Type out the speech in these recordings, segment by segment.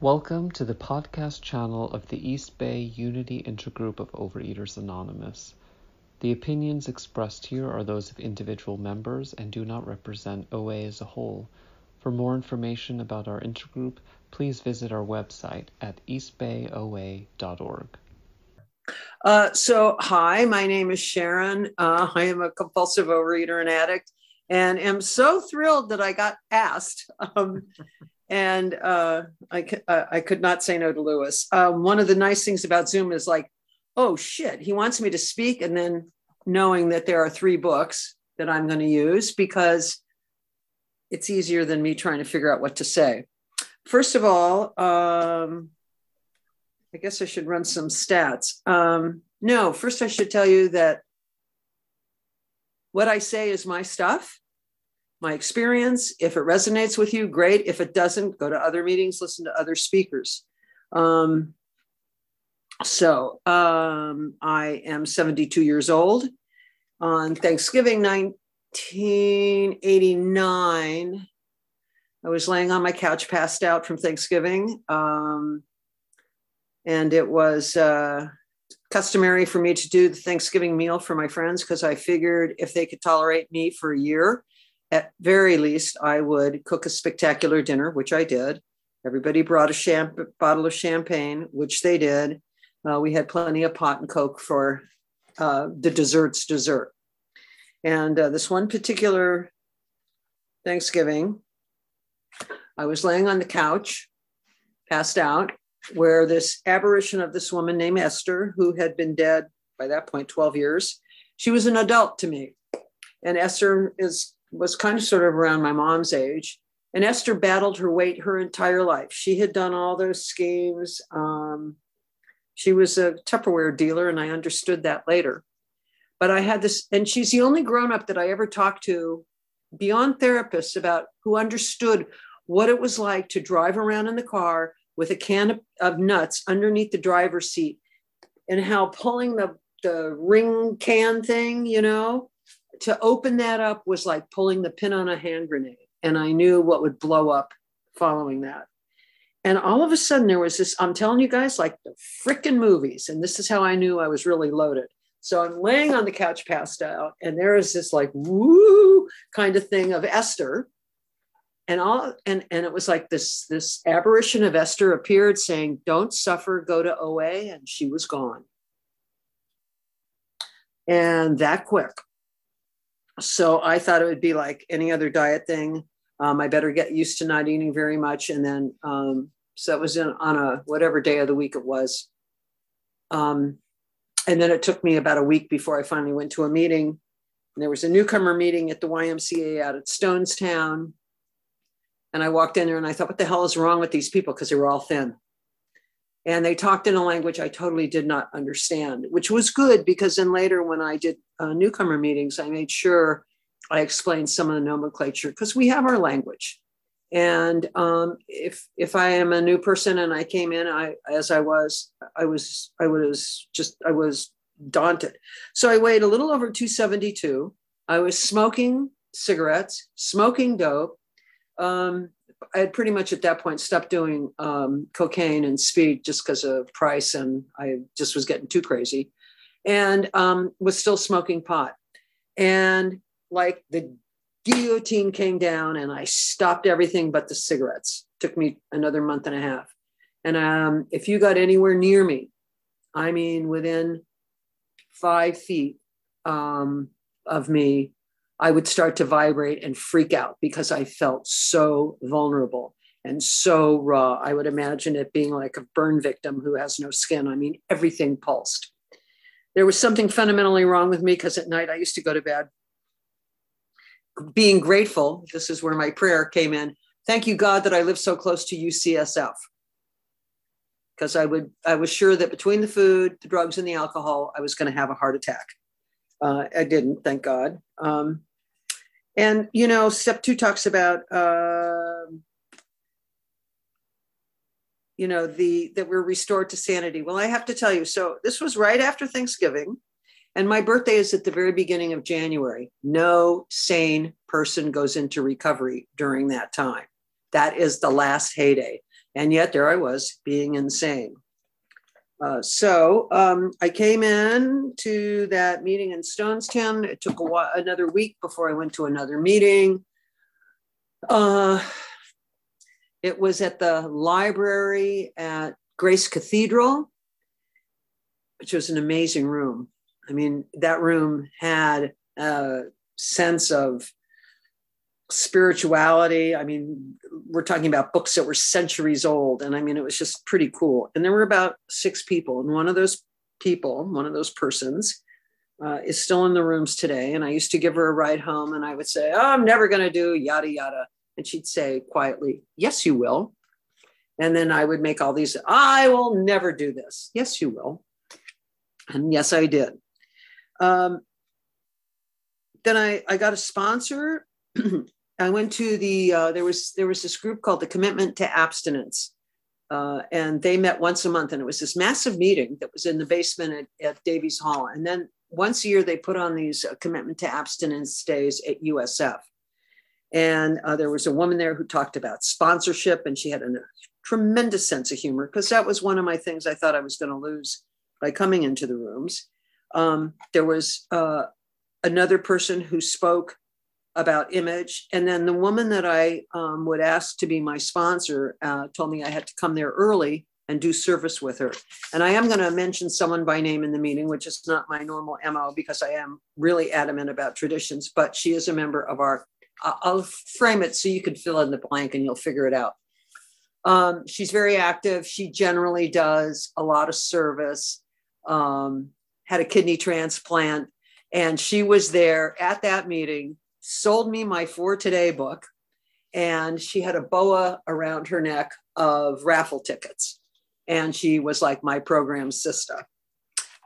Welcome to the podcast channel of the East Bay Unity Intergroup of Overeaters Anonymous. The opinions expressed here are those of individual members and do not represent OA as a whole. For more information about our intergroup, please visit our website at eastbayoa.org. Uh, so, hi, my name is Sharon. Uh, I am a compulsive overeater and addict, and am so thrilled that I got asked. Um, and uh, I, I could not say no to Lewis. Um, one of the nice things about Zoom is like, oh shit, he wants me to speak, and then knowing that there are three books that I'm going to use because it's easier than me trying to figure out what to say. First of all, um, I guess I should run some stats. Um, no, first I should tell you that what I say is my stuff, my experience. If it resonates with you, great. If it doesn't, go to other meetings, listen to other speakers. Um, so um, I am 72 years old. On Thanksgiving 1989, I was laying on my couch, passed out from Thanksgiving. Um, and it was uh, customary for me to do the Thanksgiving meal for my friends because I figured if they could tolerate me for a year, at very least, I would cook a spectacular dinner, which I did. Everybody brought a champ- bottle of champagne, which they did. Uh, we had plenty of pot and coke for uh, the desserts dessert. And uh, this one particular Thanksgiving, I was laying on the couch, passed out, where this aberration of this woman named Esther, who had been dead by that point 12 years, she was an adult to me. And Esther is was kind of sort of around my mom's age. And Esther battled her weight her entire life. She had done all those schemes. Um, she was a Tupperware dealer, and I understood that later. But I had this, and she's the only grown up that I ever talked to beyond therapists about who understood what it was like to drive around in the car with a can of nuts underneath the driver's seat and how pulling the, the ring can thing, you know, to open that up was like pulling the pin on a hand grenade. And I knew what would blow up following that. And all of a sudden, there was this I'm telling you guys, like the freaking movies. And this is how I knew I was really loaded. So I'm laying on the couch, passed out, and there is this like woo kind of thing of Esther and all and and it was like this this aberration of esther appeared saying don't suffer go to oa and she was gone and that quick so i thought it would be like any other diet thing. Um, i better get used to not eating very much. And then um, so that was in, on a whatever day of the week it was. Um, and then it took me about a week before i finally went to a meeting. And there was a newcomer meeting at the ymca out at stonestown. And I walked in there and I thought, what the hell is wrong with these people? Because they were all thin. And they talked in a language I totally did not understand, which was good because then later, when I did uh, newcomer meetings, I made sure I explained some of the nomenclature because we have our language. And um, if if I am a new person and I came in, I as I was, I was I was just I was daunted. So I weighed a little over 272. I was smoking cigarettes, smoking dope, um, I had pretty much at that point stopped doing um, cocaine and speed just because of price, and I just was getting too crazy, and um, was still smoking pot. And like the guillotine came down, and I stopped everything but the cigarettes. Took me another month and a half. And um, if you got anywhere near me, I mean within five feet um, of me, I would start to vibrate and freak out because I felt so vulnerable and so raw. I would imagine it being like a burn victim who has no skin. I mean, everything pulsed. There was something fundamentally wrong with me because at night I used to go to bed being grateful. This is where my prayer came in. Thank you, God, that I live so close to UCSF. Because I would, I was sure that between the food, the drugs, and the alcohol, I was going to have a heart attack. Uh, I didn't, thank God. Um, and you know, step two talks about uh, you know the that we're restored to sanity. Well, I have to tell you, so this was right after Thanksgiving, and my birthday is at the very beginning of January. No sane person goes into recovery during that time. That is the last heyday. And yet there I was being insane. Uh, so um, I came in to that meeting in Stonestown. It took a while, another week before I went to another meeting. Uh, it was at the library at Grace Cathedral, which was an amazing room. I mean, that room had a sense of spirituality. I mean, we're talking about books that were centuries old. And I mean, it was just pretty cool. And there were about six people. And one of those people, one of those persons, uh, is still in the rooms today. And I used to give her a ride home and I would say, Oh, I'm never going to do yada, yada. And she'd say quietly, Yes, you will. And then I would make all these, I will never do this. Yes, you will. And yes, I did. Um, then I, I got a sponsor I went to the uh, there was there was this group called the Commitment to Abstinence, uh, and they met once a month, and it was this massive meeting that was in the basement at, at Davies Hall, and then once a year they put on these uh, Commitment to Abstinence days at USF, and uh, there was a woman there who talked about sponsorship, and she had a tremendous sense of humor because that was one of my things I thought I was going to lose by coming into the rooms. Um, there was uh, another person who spoke about image. And then the woman that I um, would ask to be my sponsor uh, told me I had to come there early and do service with her. And I am going to mention someone by name in the meeting, which is not my normal MO because I am really adamant about traditions, but she is a member of our, I'll frame it so you can fill in the blank and you'll figure it out. Um, she's very active. She generally does a lot of service, um, had a kidney transplant, and she was there at that meeting sold me my For Today book, and she had a boa around her neck of raffle tickets. And she was like my program sister.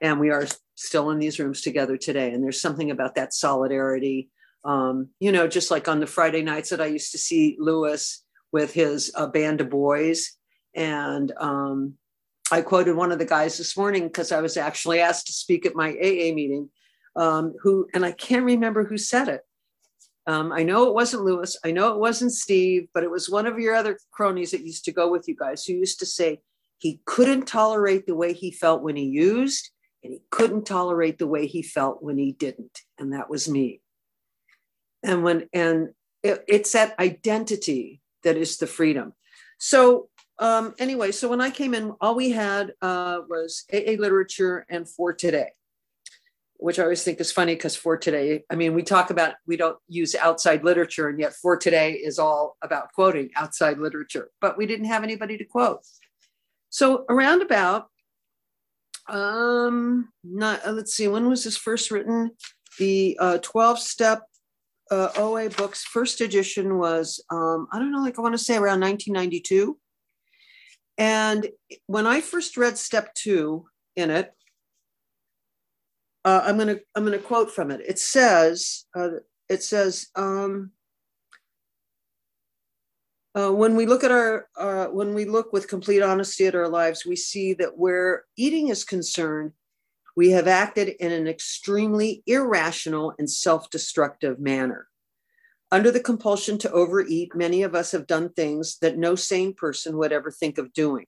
And we are still in these rooms together today. And there's something about that solidarity. Um, you know, just like on the Friday nights that I used to see Lewis with his uh, band of boys. And um, I quoted one of the guys this morning because I was actually asked to speak at my AA meeting. Um, who, and I can't remember who said it, um, I know it wasn't Lewis. I know it wasn't Steve, but it was one of your other cronies that used to go with you guys who used to say he couldn't tolerate the way he felt when he used, and he couldn't tolerate the way he felt when he didn't. And that was me. And when, and it, it's that identity that is the freedom. So, um, anyway, so when I came in, all we had uh, was AA literature and for today which I always think is funny because for today, I mean, we talk about we don't use outside literature, and yet for today is all about quoting outside literature, but we didn't have anybody to quote. So around about, um, not uh, let's see, when was this first written? The uh, 12 step uh, OA books, first edition was, um, I don't know, like I want to say around 1992. And when I first read step two in it, uh, I'm going to I'm going to quote from it. It says uh, it says um, uh, when we look at our uh, when we look with complete honesty at our lives, we see that where eating is concerned, we have acted in an extremely irrational and self-destructive manner. Under the compulsion to overeat, many of us have done things that no sane person would ever think of doing.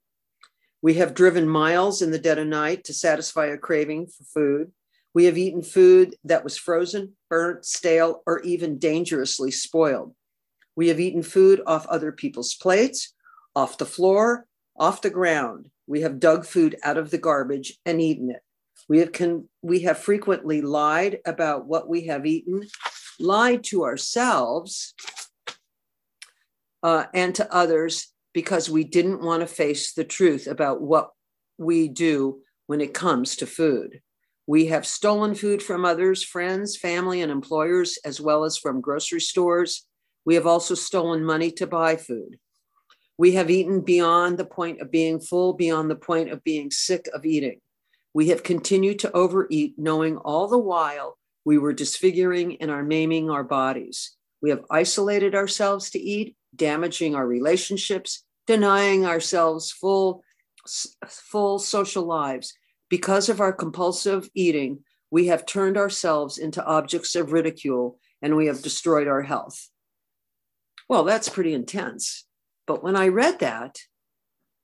We have driven miles in the dead of night to satisfy a craving for food. We have eaten food that was frozen, burnt, stale, or even dangerously spoiled. We have eaten food off other people's plates, off the floor, off the ground. We have dug food out of the garbage and eaten it. We have, con- we have frequently lied about what we have eaten, lied to ourselves uh, and to others because we didn't want to face the truth about what we do when it comes to food. We have stolen food from others, friends, family, and employers, as well as from grocery stores. We have also stolen money to buy food. We have eaten beyond the point of being full, beyond the point of being sick of eating. We have continued to overeat, knowing all the while we were disfiguring and are maiming our bodies. We have isolated ourselves to eat, damaging our relationships, denying ourselves full, full social lives, because of our compulsive eating, we have turned ourselves into objects of ridicule and we have destroyed our health. Well, that's pretty intense. But when I read that,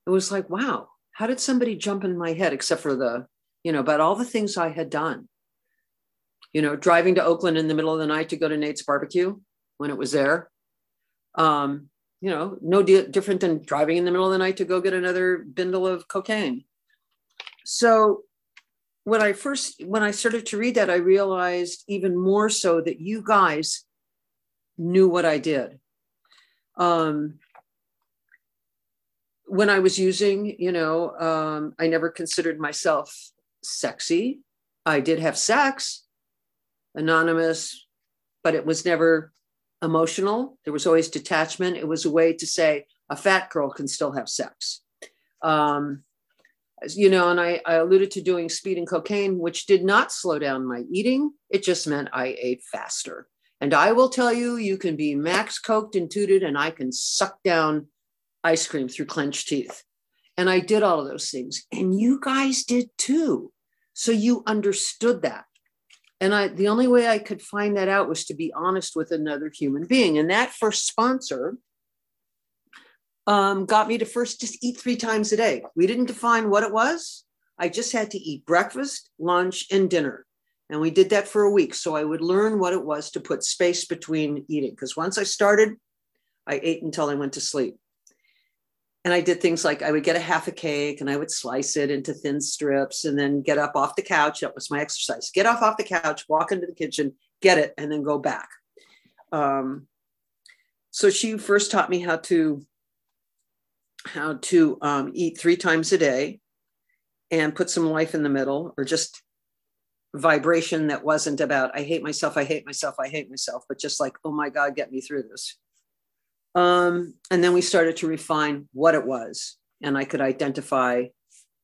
it was like, wow, how did somebody jump in my head, except for the, you know, about all the things I had done? You know, driving to Oakland in the middle of the night to go to Nate's barbecue when it was there. Um, you know, no di- different than driving in the middle of the night to go get another bindle of cocaine. So when I first when I started to read that, I realized even more so that you guys knew what I did. Um, when I was using, you know, um, I never considered myself sexy. I did have sex, anonymous, but it was never emotional. There was always detachment. It was a way to say a fat girl can still have sex. Um, you know, and I, I alluded to doing speed and cocaine, which did not slow down my eating. It just meant I ate faster. And I will tell you, you can be max coked and tooted, and I can suck down ice cream through clenched teeth. And I did all of those things. And you guys did too. So you understood that. And I the only way I could find that out was to be honest with another human being. And that first sponsor um, got me to first just eat three times a day. We didn't define what it was. I just had to eat breakfast, lunch, and dinner. And we did that for a week. So I would learn what it was to put space between eating. Because once I started, I ate until I went to sleep. And I did things like I would get a half a cake and I would slice it into thin strips and then get up off the couch. That was my exercise. Get off off the couch, walk into the kitchen, get it, and then go back. Um, so she first taught me how to how to um, eat three times a day and put some life in the middle or just vibration that wasn't about i hate myself i hate myself i hate myself but just like oh my god get me through this. Um, and then we started to refine what it was and i could identify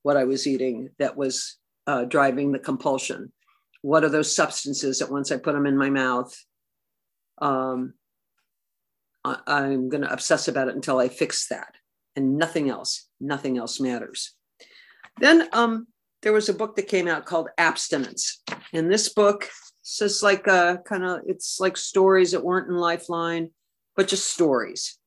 what i was eating that was uh, driving the compulsion. What are those substances that once i put them in my mouth um, I, i'm going to obsess about it until i fix that and nothing else nothing else matters then um, there was a book that came out called Abstinence. And this book says like a uh, kind of it's like stories that weren't in Lifeline, but just stories.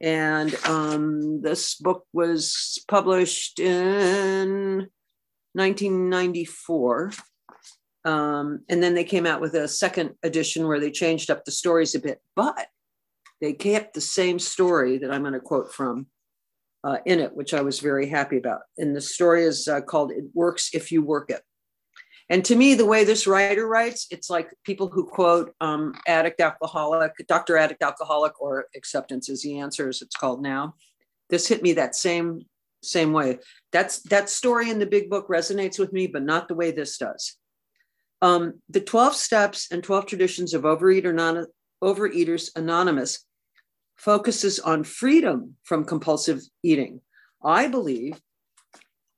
And um, this book was published in 1994. Um, and then they came out with a second edition where they changed up the stories a bit, but they kept the same story that I'm going to quote from uh, in it, which I was very happy about. And the story is uh, called It Works If You Work It. And to me, the way this writer writes, it's like people who quote um, addict alcoholic, Dr. Addict Alcoholic, or acceptance is the answer, as it's called now. This hit me that same same way. That's that story in the big book resonates with me, but not the way this does. Um, the 12 steps and 12 traditions of overeater non, overeaters anonymous focuses on freedom from compulsive eating. I believe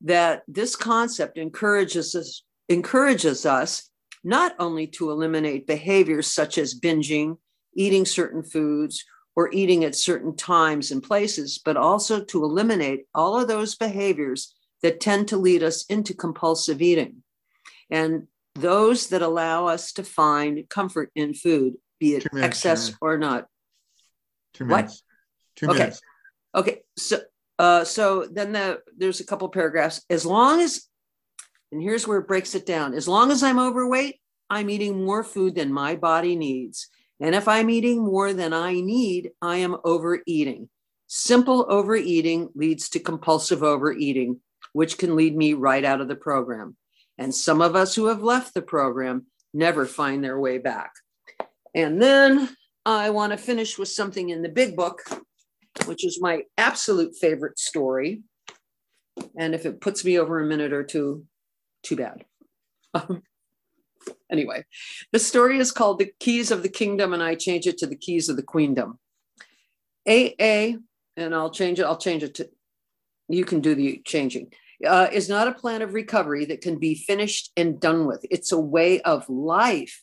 that this concept encourages us, encourages us not only to eliminate behaviors such as binging, eating certain foods, or eating at certain times and places, but also to eliminate all of those behaviors that tend to lead us into compulsive eating and those that allow us to find comfort in food, be it excess or not. Two minutes. What? Two okay. minutes. Okay. So uh, so then the there's a couple paragraphs. As long as, and here's where it breaks it down. As long as I'm overweight, I'm eating more food than my body needs. And if I'm eating more than I need, I am overeating. Simple overeating leads to compulsive overeating, which can lead me right out of the program. And some of us who have left the program never find their way back. And then I want to finish with something in the big book, which is my absolute favorite story. And if it puts me over a minute or two, too bad. Um, anyway, the story is called The Keys of the Kingdom, and I change it to The Keys of the Queendom. AA, and I'll change it, I'll change it to, you can do the changing, uh, is not a plan of recovery that can be finished and done with. It's a way of life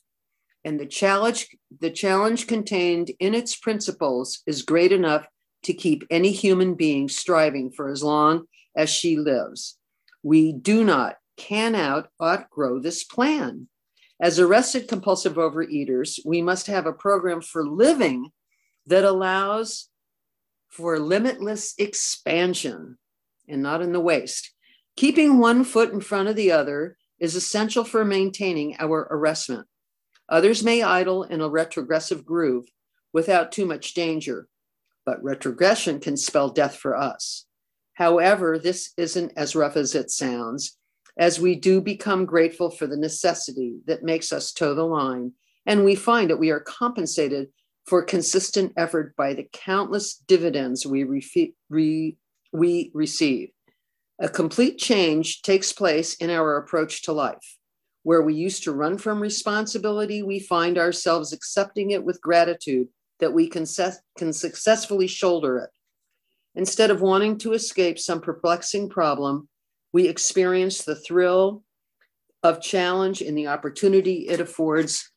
and the challenge the challenge contained in its principles is great enough to keep any human being striving for as long as she lives we do not can cannot outgrow this plan as arrested compulsive overeaters we must have a program for living that allows for limitless expansion and not in the waist. Keeping one foot in front of the other is essential for maintaining our arrestment. Others may idle in a retrogressive groove without too much danger, but retrogression can spell death for us. However, this isn't as rough as it sounds, as we do become grateful for the necessity that makes us toe the line, and we find that we are compensated for consistent effort by the countless dividends we, re- re- we receive. A complete change takes place in our approach to life. Where we used to run from responsibility, we find ourselves accepting it with gratitude that we can, can successfully shoulder it. Instead of wanting to escape some perplexing problem, we experience the thrill of challenge in the opportunity it affords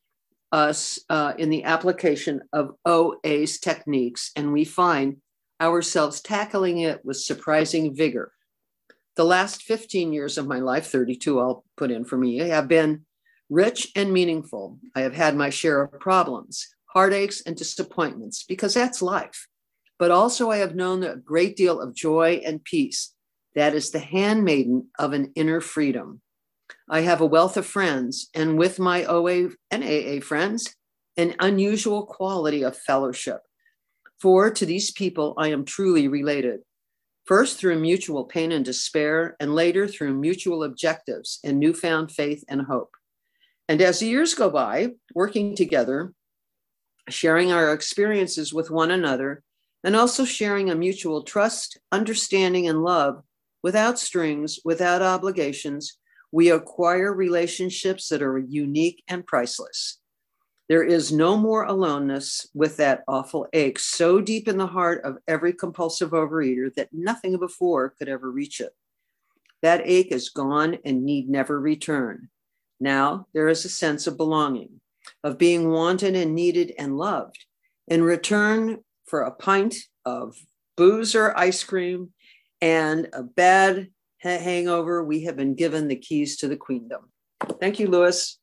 us uh, in the application of OA's techniques, and we find ourselves tackling it with surprising vigor. The last 15 years of my life, 32 I'll put in for me, have been rich and meaningful. I have had my share of problems, heartaches, and disappointments because that's life. But also, I have known a great deal of joy and peace. That is the handmaiden of an inner freedom. I have a wealth of friends, and with my OA and AA friends, an unusual quality of fellowship. For to these people, I am truly related. First, through mutual pain and despair, and later through mutual objectives and newfound faith and hope. And as the years go by, working together, sharing our experiences with one another, and also sharing a mutual trust, understanding, and love without strings, without obligations, we acquire relationships that are unique and priceless. There is no more aloneness with that awful ache so deep in the heart of every compulsive overeater that nothing before could ever reach it. That ache is gone and need never return. Now there is a sense of belonging, of being wanted and needed and loved. In return for a pint of booze or ice cream and a bad hangover, we have been given the keys to the queendom. Thank you, Lewis.